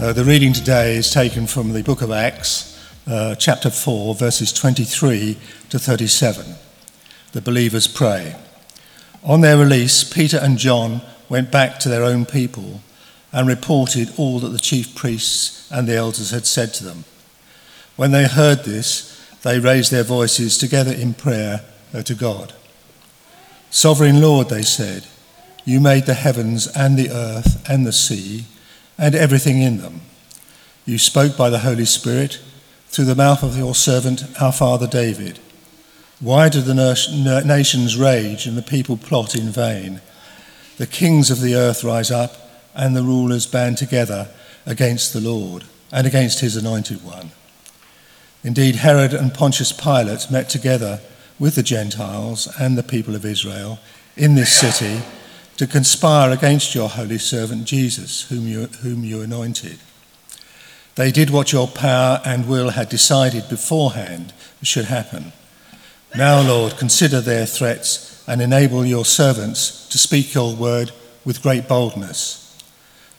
Uh, the reading today is taken from the book of Acts, uh, chapter 4, verses 23 to 37. The believers pray. On their release, Peter and John went back to their own people and reported all that the chief priests and the elders had said to them. When they heard this, they raised their voices together in prayer uh, to God. Sovereign Lord, they said, you made the heavens and the earth and the sea and everything in them. You spoke by the Holy Spirit through the mouth of your servant, our father David. Why do the nations rage and the people plot in vain? The kings of the earth rise up and the rulers band together against the Lord and against his anointed one. Indeed, Herod and Pontius Pilate met together with the Gentiles and the people of Israel in this city to conspire against your holy servant Jesus, whom you, whom you anointed. They did what your power and will had decided beforehand should happen. Now, Lord, consider their threats and enable your servants to speak your word with great boldness.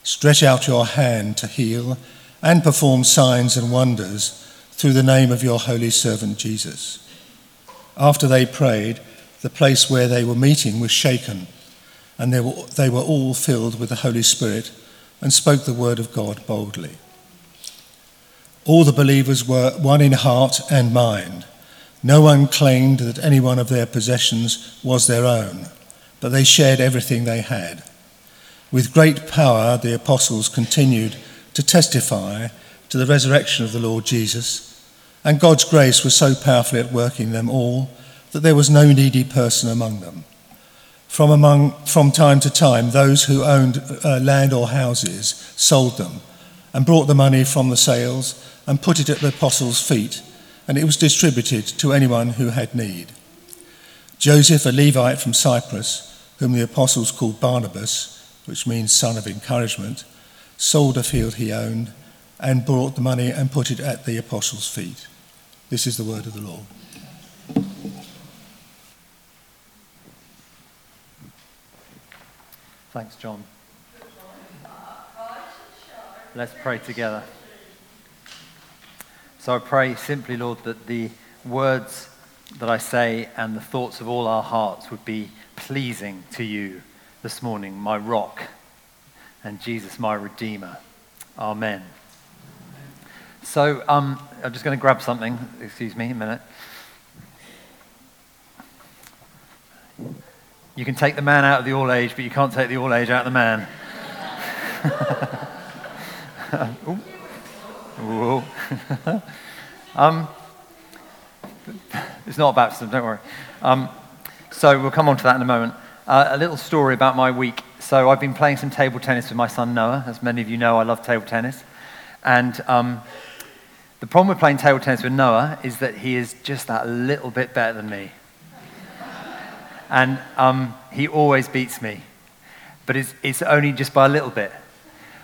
Stretch out your hand to heal and perform signs and wonders through the name of your holy servant Jesus. After they prayed, the place where they were meeting was shaken and they were, they were all filled with the Holy Spirit and spoke the word of God boldly. All the believers were one in heart and mind. No one claimed that any one of their possessions was their own, but they shared everything they had. With great power, the apostles continued to testify to the resurrection of the Lord Jesus, and God's grace was so powerfully at work in them all that there was no needy person among them. From, among, from time to time, those who owned uh, land or houses sold them and brought the money from the sales and put it at the apostles' feet, and it was distributed to anyone who had need. Joseph, a Levite from Cyprus, whom the apostles called Barnabas, which means son of encouragement, sold a field he owned and brought the money and put it at the apostles' feet. This is the word of the Lord. Thanks, John. Let's pray together. So I pray simply, Lord, that the words that I say and the thoughts of all our hearts would be pleasing to you this morning, my rock, and Jesus, my Redeemer. Amen. So um, I'm just going to grab something. Excuse me a minute. You can take the man out of the all age, but you can't take the all age out of the man. Ooh. Ooh. um, it's not a baptism, don't worry. Um, so we'll come on to that in a moment. Uh, a little story about my week. So I've been playing some table tennis with my son Noah. As many of you know, I love table tennis. And um, the problem with playing table tennis with Noah is that he is just that little bit better than me and um, he always beats me. But it's, it's only just by a little bit.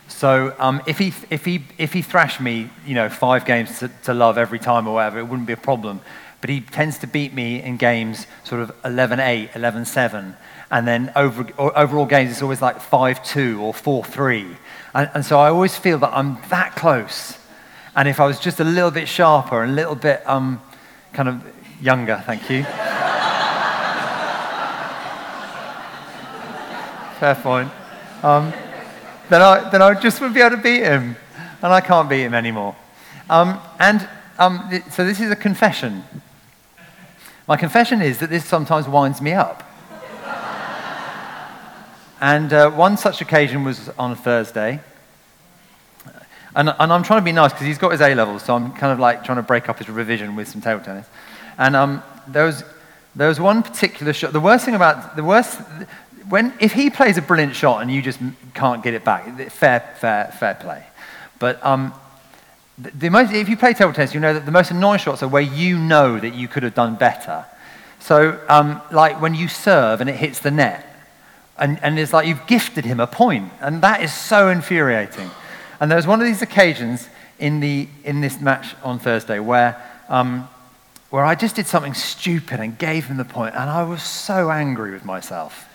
So um, if, he, if, he, if he thrashed me, you know, five games to, to love every time or whatever, it wouldn't be a problem. But he tends to beat me in games sort of 11-8, 11-7. And then over, overall games, it's always like 5-2 or 4-3. And, and so I always feel that I'm that close. And if I was just a little bit sharper and a little bit um, kind of younger, thank you. Fair point. Um, then, I, then I just would be able to beat him. And I can't beat him anymore. Um, and um, th- so this is a confession. My confession is that this sometimes winds me up. and uh, one such occasion was on a Thursday. And, and I'm trying to be nice because he's got his A levels, so I'm kind of like trying to break up his revision with some table tennis. And um, there, was, there was one particular shot. The worst thing about the worst, when, if he plays a brilliant shot and you just can't get it back, fair, fair, fair play. But um, the, the most, if you play table tennis, you know that the most annoying shots are where you know that you could have done better. So, um, like when you serve and it hits the net, and, and it's like you've gifted him a point, and that is so infuriating. And there was one of these occasions in, the, in this match on Thursday where, um, where I just did something stupid and gave him the point, and I was so angry with myself.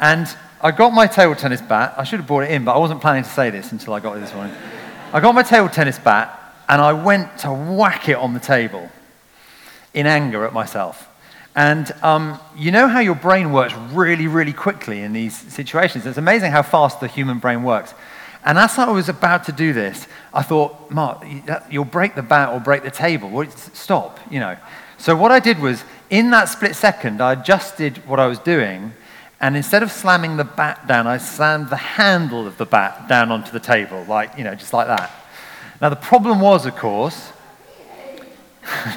And I got my table tennis bat. I should have brought it in, but I wasn't planning to say this until I got it this morning. I got my table tennis bat and I went to whack it on the table in anger at myself. And um, you know how your brain works really, really quickly in these situations. It's amazing how fast the human brain works. And as I was about to do this, I thought, Mark, you'll break the bat or break the table. Stop, you know. So what I did was, in that split second, I adjusted what I was doing, and instead of slamming the bat down, I slammed the handle of the bat down onto the table, like, you know, just like that. Now, the problem was, of course,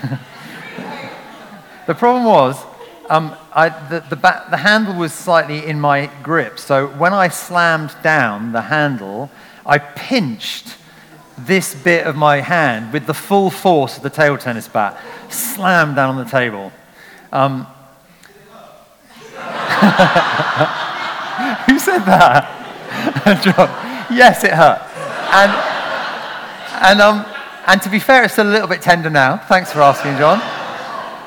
the problem was, um, I, the, the, bat, the handle was slightly in my grip. So when I slammed down the handle, I pinched this bit of my hand with the full force of the table tennis bat, slammed down on the table. Um, Who said that? John. Yes, it hurt. And, and, um, and to be fair, it's a little bit tender now. Thanks for asking, John.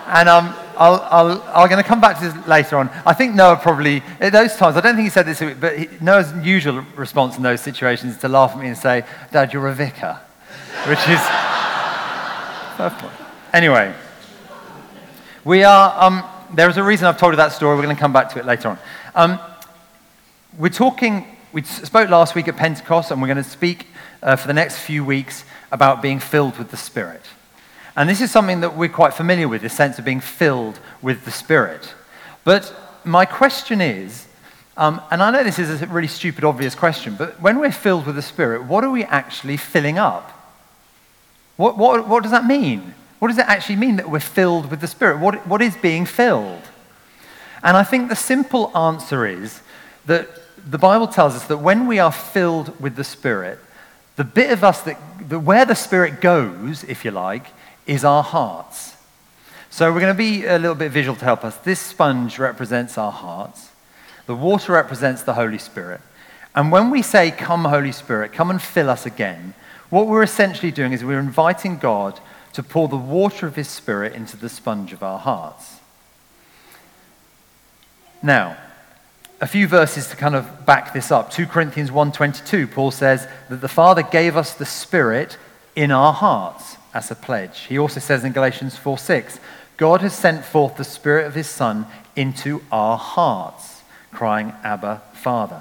And um, I'll, I'll, I'm going to come back to this later on. I think Noah probably, at those times, I don't think he said this, but he, Noah's usual response in those situations is to laugh at me and say, Dad, you're a vicar. Which is. anyway, we are. Um, there is a reason I've told you that story. We're going to come back to it later on. Um, we're talking, we spoke last week at Pentecost, and we're going to speak uh, for the next few weeks about being filled with the Spirit. And this is something that we're quite familiar with, the sense of being filled with the Spirit. But my question is, um, and I know this is a really stupid, obvious question, but when we're filled with the Spirit, what are we actually filling up? What, what, what does that mean? What does it actually mean that we're filled with the Spirit? What, what is being filled? And I think the simple answer is that the Bible tells us that when we are filled with the Spirit, the bit of us that, that where the Spirit goes, if you like, is our hearts. So we're going to be a little bit visual to help us. This sponge represents our hearts, the water represents the Holy Spirit. And when we say, Come, Holy Spirit, come and fill us again, what we're essentially doing is we're inviting God to pour the water of His Spirit into the sponge of our hearts. Now, a few verses to kind of back this up. 2 Corinthians 1:22, Paul says that the Father gave us the Spirit in our hearts as a pledge. He also says in Galatians 4:6, God has sent forth the Spirit of His Son into our hearts, crying, Abba, Father.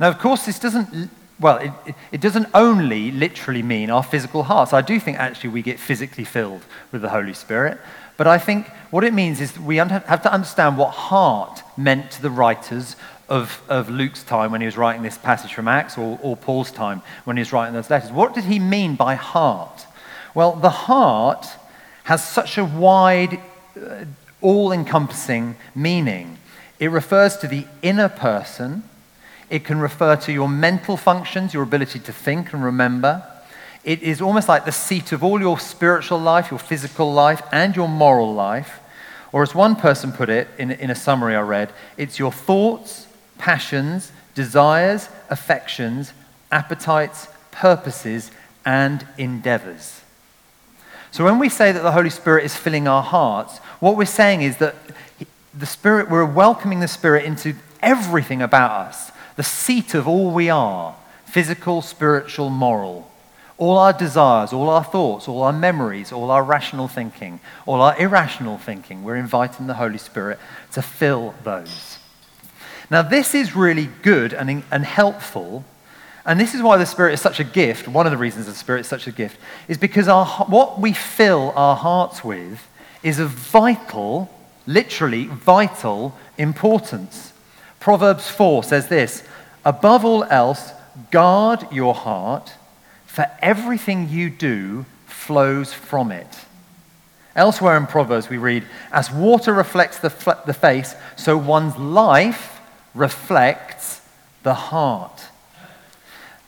Now, of course, this doesn't, well, it, it doesn't only literally mean our physical hearts. I do think actually we get physically filled with the Holy Spirit. But I think what it means is we have to understand what heart meant to the writers of, of Luke's time when he was writing this passage from Acts, or, or Paul's time when he was writing those letters. What did he mean by heart? Well, the heart has such a wide, uh, all encompassing meaning. It refers to the inner person, it can refer to your mental functions, your ability to think and remember. It is almost like the seat of all your spiritual life, your physical life, and your moral life. Or, as one person put it in, in a summary I read, it's your thoughts, passions, desires, affections, appetites, purposes, and endeavors. So when we say that the Holy Spirit is filling our hearts, what we're saying is that the Spirit, we're welcoming the Spirit into everything about us, the seat of all we are physical, spiritual, moral. All our desires, all our thoughts, all our memories, all our rational thinking, all our irrational thinking, we're inviting the Holy Spirit to fill those. Now, this is really good and, and helpful. And this is why the Spirit is such a gift. One of the reasons the Spirit is such a gift is because our, what we fill our hearts with is of vital, literally vital importance. Proverbs 4 says this Above all else, guard your heart, for everything you do flows from it. Elsewhere in Proverbs, we read, As water reflects the, the face, so one's life reflects the heart.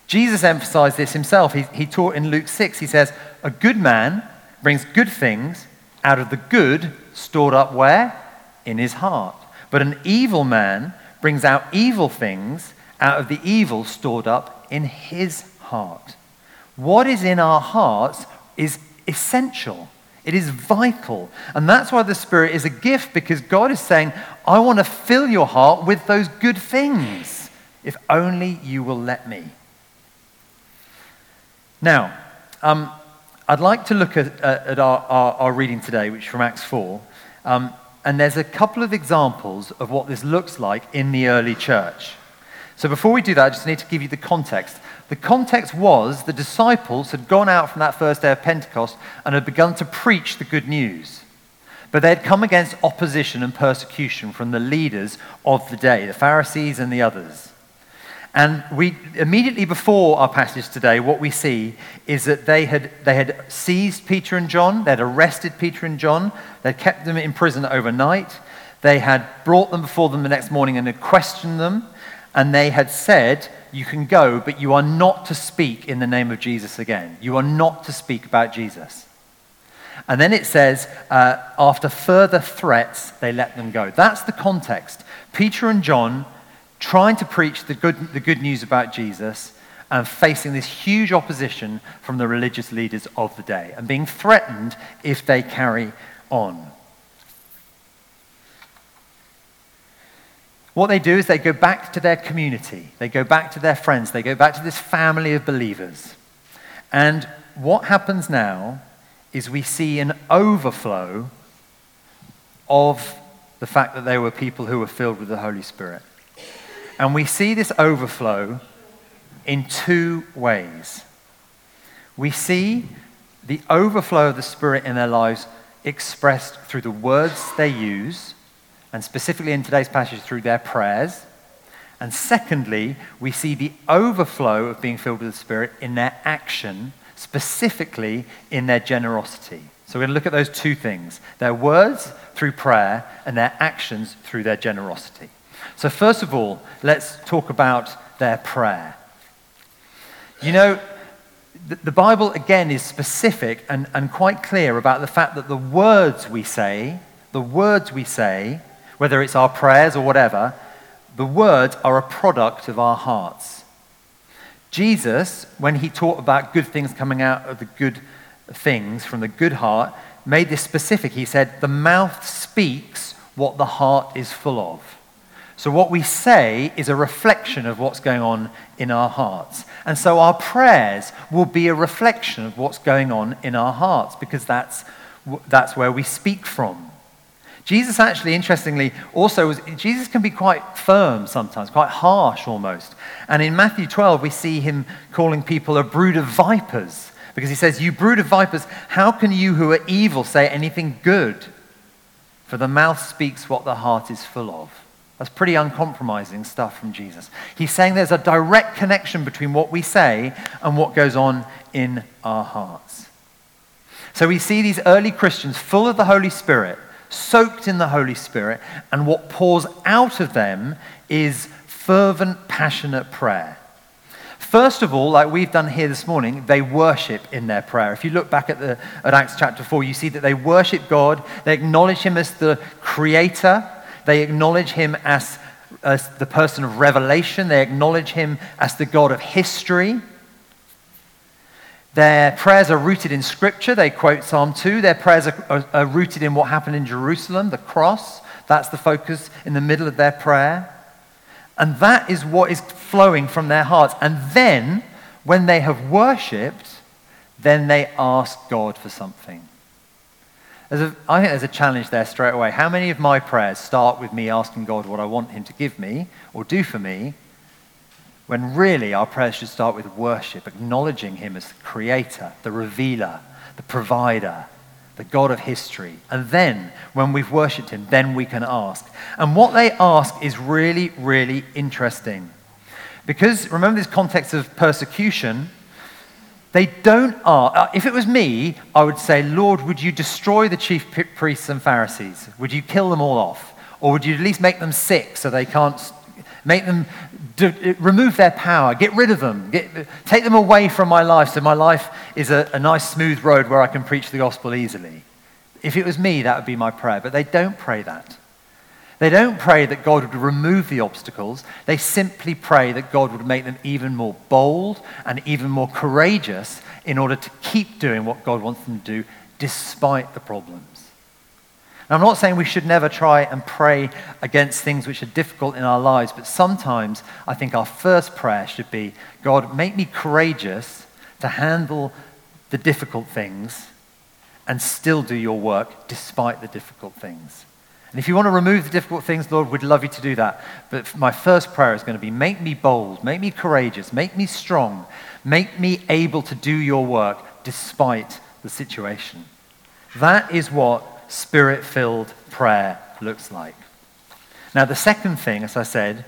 Jesus emphasized this himself. He, he taught in Luke 6, he says, A good man brings good things out of the good stored up where? In his heart. But an evil man brings out evil things out of the evil stored up in his heart. What is in our hearts is essential. It is vital. And that's why the Spirit is a gift, because God is saying, I want to fill your heart with those good things, if only you will let me. Now, um, I'd like to look at, at our, our, our, reading today, which is from Acts 4. Um, and there's a couple of examples of what this looks like in the early church. So before we do that, I just need to give you the context. The context was the disciples had gone out from that first day of Pentecost and had begun to preach the good news. But they had come against opposition and persecution from the leaders of the day, the Pharisees and the others. And we, immediately before our passage today, what we see is that they had, they had seized Peter and John, they'd arrested Peter and John, they'd kept them in prison overnight, they had brought them before them the next morning and had questioned them, and they had said, You can go, but you are not to speak in the name of Jesus again. You are not to speak about Jesus. And then it says, uh, after further threats, they let them go. That's the context. Peter and John trying to preach the good, the good news about Jesus and facing this huge opposition from the religious leaders of the day and being threatened if they carry on. What they do is they go back to their community, they go back to their friends, they go back to this family of believers. And what happens now is we see an overflow of the fact that they were people who were filled with the Holy Spirit. And we see this overflow in two ways. We see the overflow of the Spirit in their lives expressed through the words they use and specifically in today's passage through their prayers. And secondly, we see the overflow of being filled with the Spirit in their action, specifically in their generosity. So we're going to look at those two things their words through prayer and their actions through their generosity. So, first of all, let's talk about their prayer. You know, the Bible again is specific and, and quite clear about the fact that the words we say, the words we say, whether it's our prayers or whatever, the words are a product of our hearts. Jesus, when he taught about good things coming out of the good things from the good heart, made this specific. He said, The mouth speaks what the heart is full of. So, what we say is a reflection of what's going on in our hearts. And so, our prayers will be a reflection of what's going on in our hearts because that's, that's where we speak from. Jesus actually, interestingly, also was, Jesus can be quite firm sometimes, quite harsh almost. And in Matthew 12, we see him calling people a brood of vipers because he says, You brood of vipers, how can you who are evil say anything good? For the mouth speaks what the heart is full of. That's pretty uncompromising stuff from Jesus. He's saying there's a direct connection between what we say and what goes on in our hearts. So we see these early Christians full of the Holy Spirit soaked in the Holy Spirit, and what pours out of them is fervent, passionate prayer. First of all, like we've done here this morning, they worship in their prayer. If you look back at, the, at Acts chapter 4, you see that they worship God, they acknowledge Him as the creator, they acknowledge Him as, as the person of revelation, they acknowledge Him as the God of history. Their prayers are rooted in Scripture. They quote Psalm 2. Their prayers are, are, are, rooted in what happened in Jerusalem, the cross. That's the focus in the middle of their prayer. And that is what is flowing from their hearts. And then, when they have worshipped, then they ask God for something. A, I think there's a challenge there straight away. How many of my prayers start with me asking God what I want Him to give me or do for me, when really our prayers should start with worship, acknowledging Him as the creator, the revealer, the provider, the God of history. And then, when we've worshipped Him, then we can ask. And what they ask is really, really interesting. Because remember this context of persecution, they don't ask. Uh, if it was me, I would say, Lord, would you destroy the chief priests and Pharisees? Would you kill them all off? Or would you at least make them sick so they can't make them do, remove their power, get rid of them, get, take them away from my life so my life is a, a nice, smooth road where I can preach the gospel easily. If it was me, that would be my prayer. But they don't pray that. They don't pray that God would remove the obstacles. They simply pray that God would make them even more bold and even more courageous in order to keep doing what God wants them to do despite the problems. Now, I'm not saying we should never try and pray against things which are difficult in our lives, but sometimes I think our first prayer should be God, make me courageous to handle the difficult things and still do your work despite the difficult things. And if you want to remove the difficult things, Lord, we'd love you to do that. But my first prayer is going to be make me bold, make me courageous, make me strong, make me able to do your work despite the situation. That is what spirit filled prayer looks like. Now, the second thing, as I said,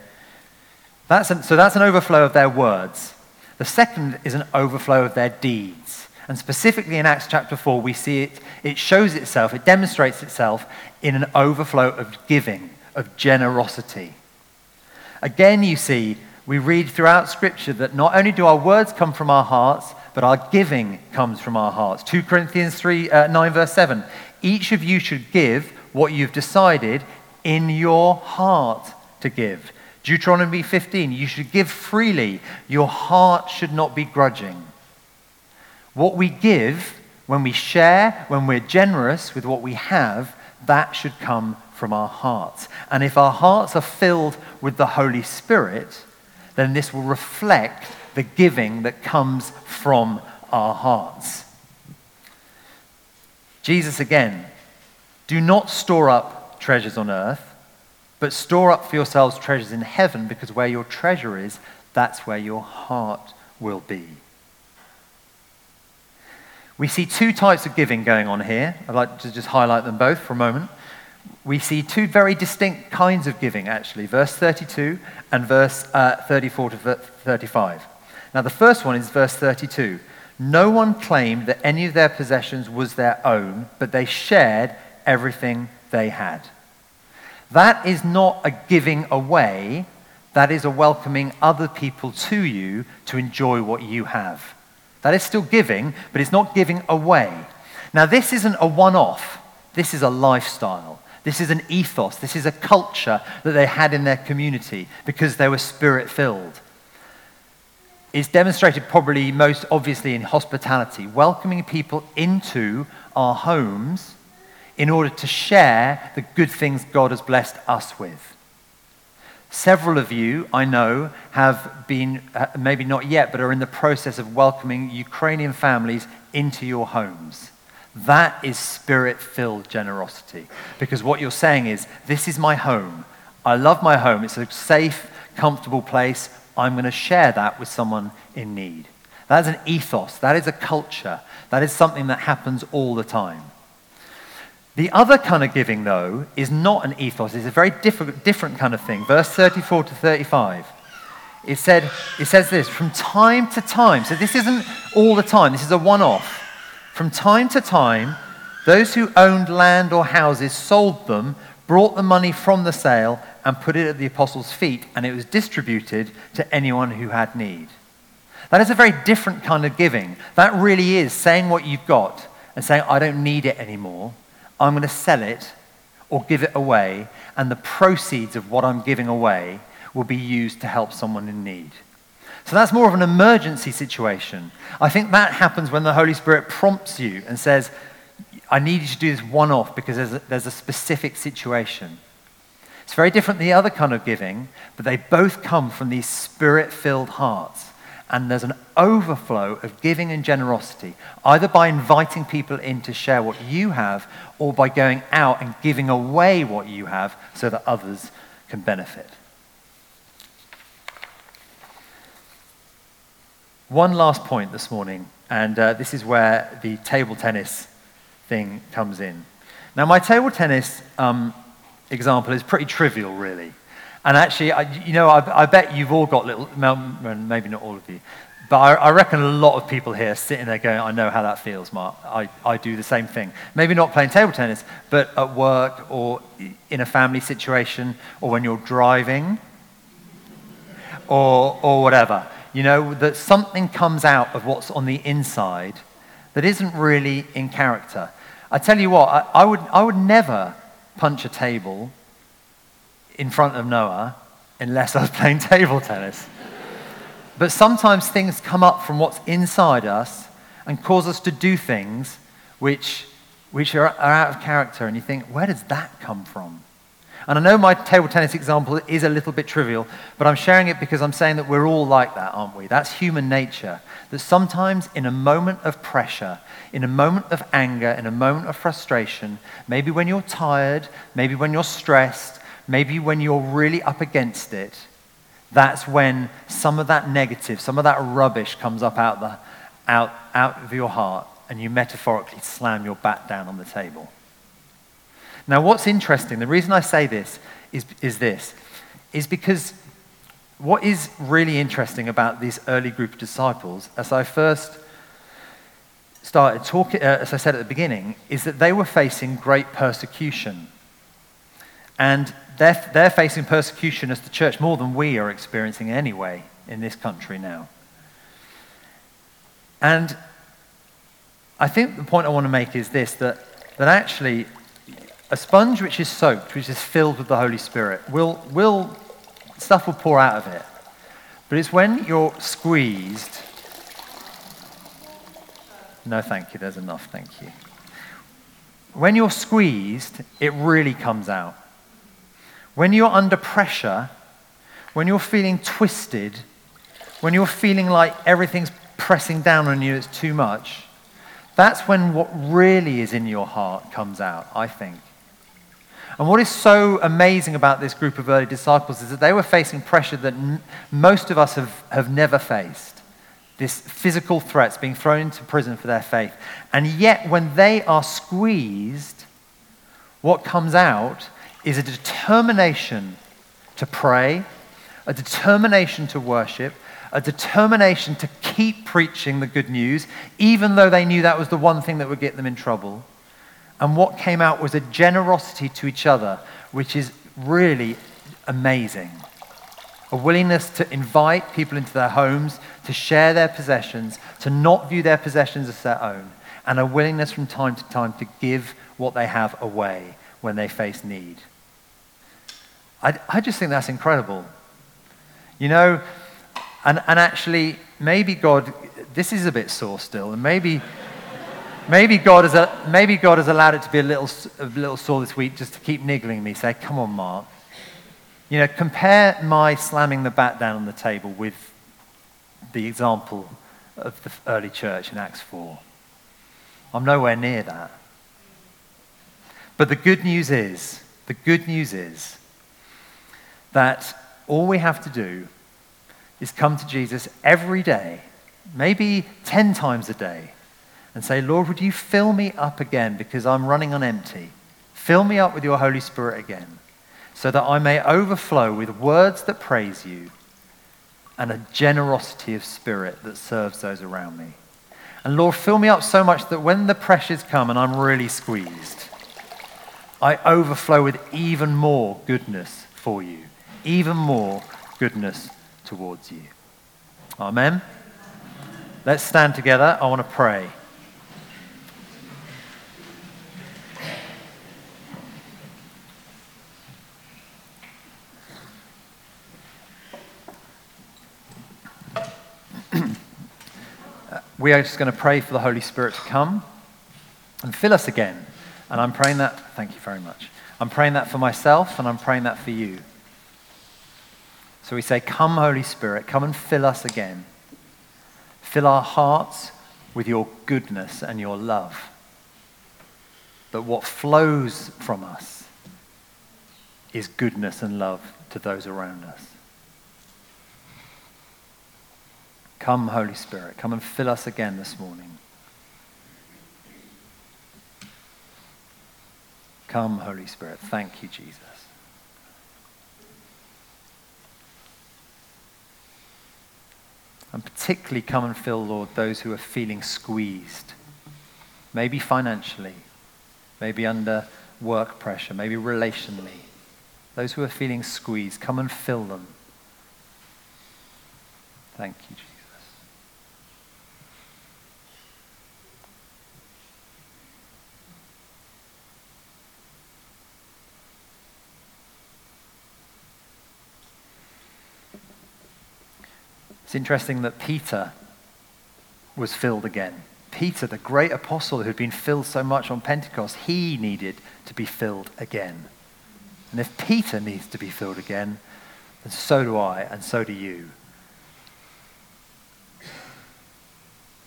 that's an, so that's an overflow of their words. The second is an overflow of their deeds. And specifically in Acts chapter 4, we see it, it shows itself, it demonstrates itself in an overflow of giving, of generosity. Again, you see, we read throughout Scripture that not only do our words come from our hearts, but our giving comes from our hearts. 2 Corinthians 3, uh, 9, verse 7. Each of you should give what you've decided in your heart to give. Deuteronomy 15, you should give freely. Your heart should not be grudging. What we give, when we share, when we're generous with what we have, that should come from our hearts. And if our hearts are filled with the Holy Spirit, then this will reflect the giving that comes from our hearts. Jesus again, do not store up treasures on earth, but store up for yourselves treasures in heaven, because where your treasure is, that's where your heart will be. We see two types of giving going on here. I'd like to just highlight them both for a moment. We see two very distinct kinds of giving, actually, verse 32 and verse uh, 34 to 35. Now, the first one is verse 32. No one claimed that any of their possessions was their own, but they shared everything they had. That is not a giving away, that is a welcoming other people to you to enjoy what you have. That is still giving, but it's not giving away. Now, this isn't a one off, this is a lifestyle. This is an ethos. This is a culture that they had in their community because they were spirit filled. It's demonstrated probably most obviously in hospitality, welcoming people into our homes in order to share the good things God has blessed us with. Several of you, I know, have been, uh, maybe not yet, but are in the process of welcoming Ukrainian families into your homes. That is spirit filled generosity. Because what you're saying is, this is my home. I love my home. It's a safe, comfortable place. I'm going to share that with someone in need. That is an ethos. That is a culture. That is something that happens all the time. The other kind of giving, though, is not an ethos. It's a very different, different kind of thing. Verse 34 to 35. It, said, it says this from time to time. So this isn't all the time, this is a one off. From time to time, those who owned land or houses sold them, brought the money from the sale, and put it at the apostles' feet, and it was distributed to anyone who had need. That is a very different kind of giving. That really is saying what you've got and saying, I don't need it anymore I'm going to sell it or give it away, and the proceeds of what I'm giving away will be used to help someone in need. So that's more of an emergency situation. I think that happens when the Holy Spirit prompts you and says, I need you to do this one off because there's a, there's a specific situation. It's very different than the other kind of giving, but they both come from these spirit filled hearts and there's an overflow of giving and generosity, either by inviting people in to share what you have or by going out and giving away what you have so that others can benefit. One last point this morning, and uh, this is where the table tennis thing comes in. Now, my table tennis um, example is pretty trivial, really. And actually, I, you know, I, I, bet you've all got little, maybe not all of you, but I, I, reckon a lot of people here sitting there going, I know how that feels, Mark. I, I do the same thing. Maybe not playing table tennis, but at work or in a family situation or when you're driving or, or whatever. You know, that something comes out of what's on the inside that isn't really in character. I tell you what, I, I would, I would never punch a table in front of Noah unless I was playing table tennis. But sometimes things come up from what's inside us and cause us to do things which which are, are out of character, and you think, where does that come from? And I know my table tennis example is a little bit trivial, but I'm sharing it because I'm saying that we're all like that, aren't we? That's human nature. That sometimes, in a moment of pressure, in a moment of anger, in a moment of frustration, maybe when you're tired, maybe when you're stressed, maybe when you're really up against it, that's when some of that negative, some of that rubbish comes up out, the, out, out of your heart, and you metaphorically slam your bat down on the table. Now, what's interesting, the reason I say this is, is this, is because what is really interesting about this early group of disciples, as I first started talking, uh, as I said at the beginning, is that they were facing great persecution. And they're, they're facing persecution as the church more than we are experiencing anyway in this country now. And I think the point I want to make is this that, that actually a sponge which is soaked, which is filled with the Holy Spirit, will, will, stuff will pour out of it. But it's when you're squeezed. No, thank you, there's enough, thank you. When you're squeezed, it really comes out. When you're under pressure, when you're feeling twisted, when you're feeling like everything's pressing down on you, it's too much, that's when what really is in your heart comes out, I think. And what is so amazing about this group of early disciples is that they were facing pressure that n- most of us have, have never faced. This physical threats, being thrown into prison for their faith. And yet, when they are squeezed, what comes out is a determination to pray, a determination to worship, a determination to keep preaching the good news, even though they knew that was the one thing that would get them in trouble. And what came out was a generosity to each other, which is really amazing. A willingness to invite people into their homes, to share their possessions, to not view their possessions as their own, and a willingness from time to time to give what they have away when they face need. I, I just think that's incredible. You know, and, and actually, maybe God, this is a bit sore still, and maybe Maybe God, has, maybe God has allowed it to be a little, a little sore this week just to keep niggling me. Say, come on, Mark. You know, compare my slamming the bat down on the table with the example of the early church in Acts 4. I'm nowhere near that. But the good news is, the good news is that all we have to do is come to Jesus every day, maybe 10 times a day, and say, Lord, would you fill me up again because I'm running on empty? Fill me up with your Holy Spirit again so that I may overflow with words that praise you and a generosity of spirit that serves those around me. And Lord, fill me up so much that when the pressures come and I'm really squeezed, I overflow with even more goodness for you, even more goodness towards you. Amen. Let's stand together. I want to pray. we are just going to pray for the Holy Spirit to come and fill us again. And I'm praying that, thank you very much. I'm praying that for myself and I'm praying that for you. So we say, Come, Holy Spirit, come and fill us again. Fill our hearts with your goodness and your love. But what flows from us is goodness and love to those around us. Come, Holy Spirit, come and fill us again this morning. Come, Holy Spirit. Thank you, Jesus. And particularly come and fill, Lord, those who are feeling squeezed, maybe financially, maybe under work pressure, maybe relationally. Those who are feeling squeezed, come and fill them. Thank you, Jesus. It's interesting that Peter was filled again. Peter, the great apostle who'd been filled so much on Pentecost, he needed to be filled again. And if Peter needs to be filled again, then so do I, and so do you.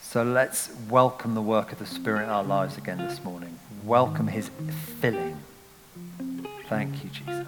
So let's welcome the work of the Spirit in our lives again this morning. Welcome his filling. Thank you, Jesus.